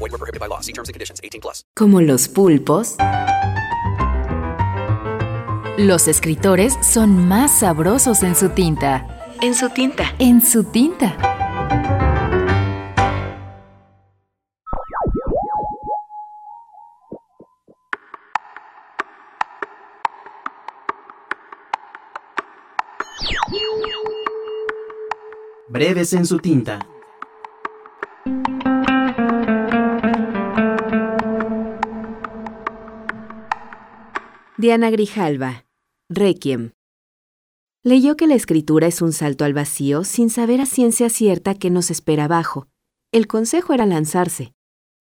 Void were prohibited by law. See terms and conditions. 18 plus. Como los pulpos, los escritores son más sabrosos en su tinta. En su tinta. En su tinta. Breves en su tinta. Diana Grijalva, Requiem. Leyó que la escritura es un salto al vacío sin saber a ciencia cierta qué nos espera abajo. El consejo era lanzarse.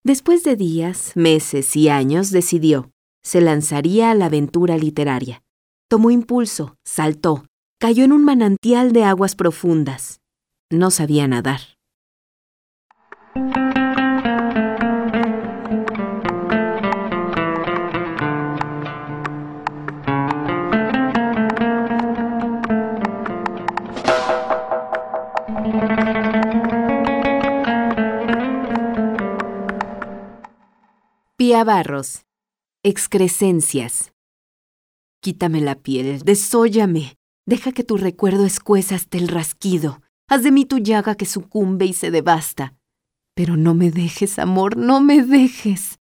Después de días, meses y años decidió. Se lanzaría a la aventura literaria. Tomó impulso, saltó, cayó en un manantial de aguas profundas. No sabía nadar. Barros. Excrescencias. Quítame la piel, desóllame. Deja que tu recuerdo escueza hasta el rasquido. Haz de mí tu llaga que sucumbe y se devasta. Pero no me dejes, amor, no me dejes.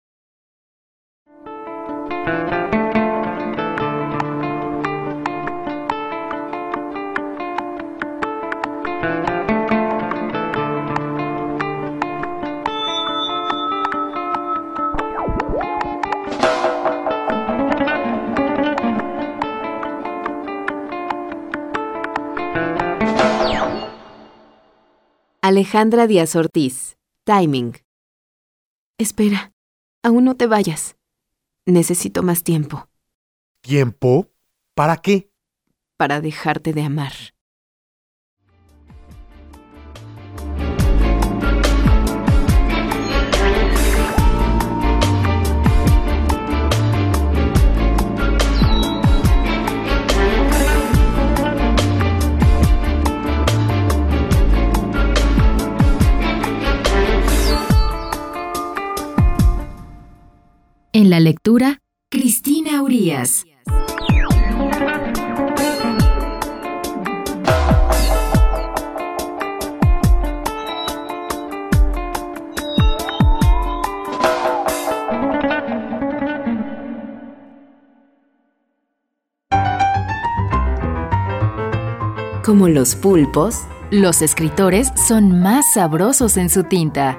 Alejandra Díaz Ortiz. Timing. Espera, aún no te vayas. Necesito más tiempo ¿Tiempo? ¿Para qué? para dejarte de amar. En la lectura, Cristina Urias. Como los pulpos, los escritores son más sabrosos en su tinta.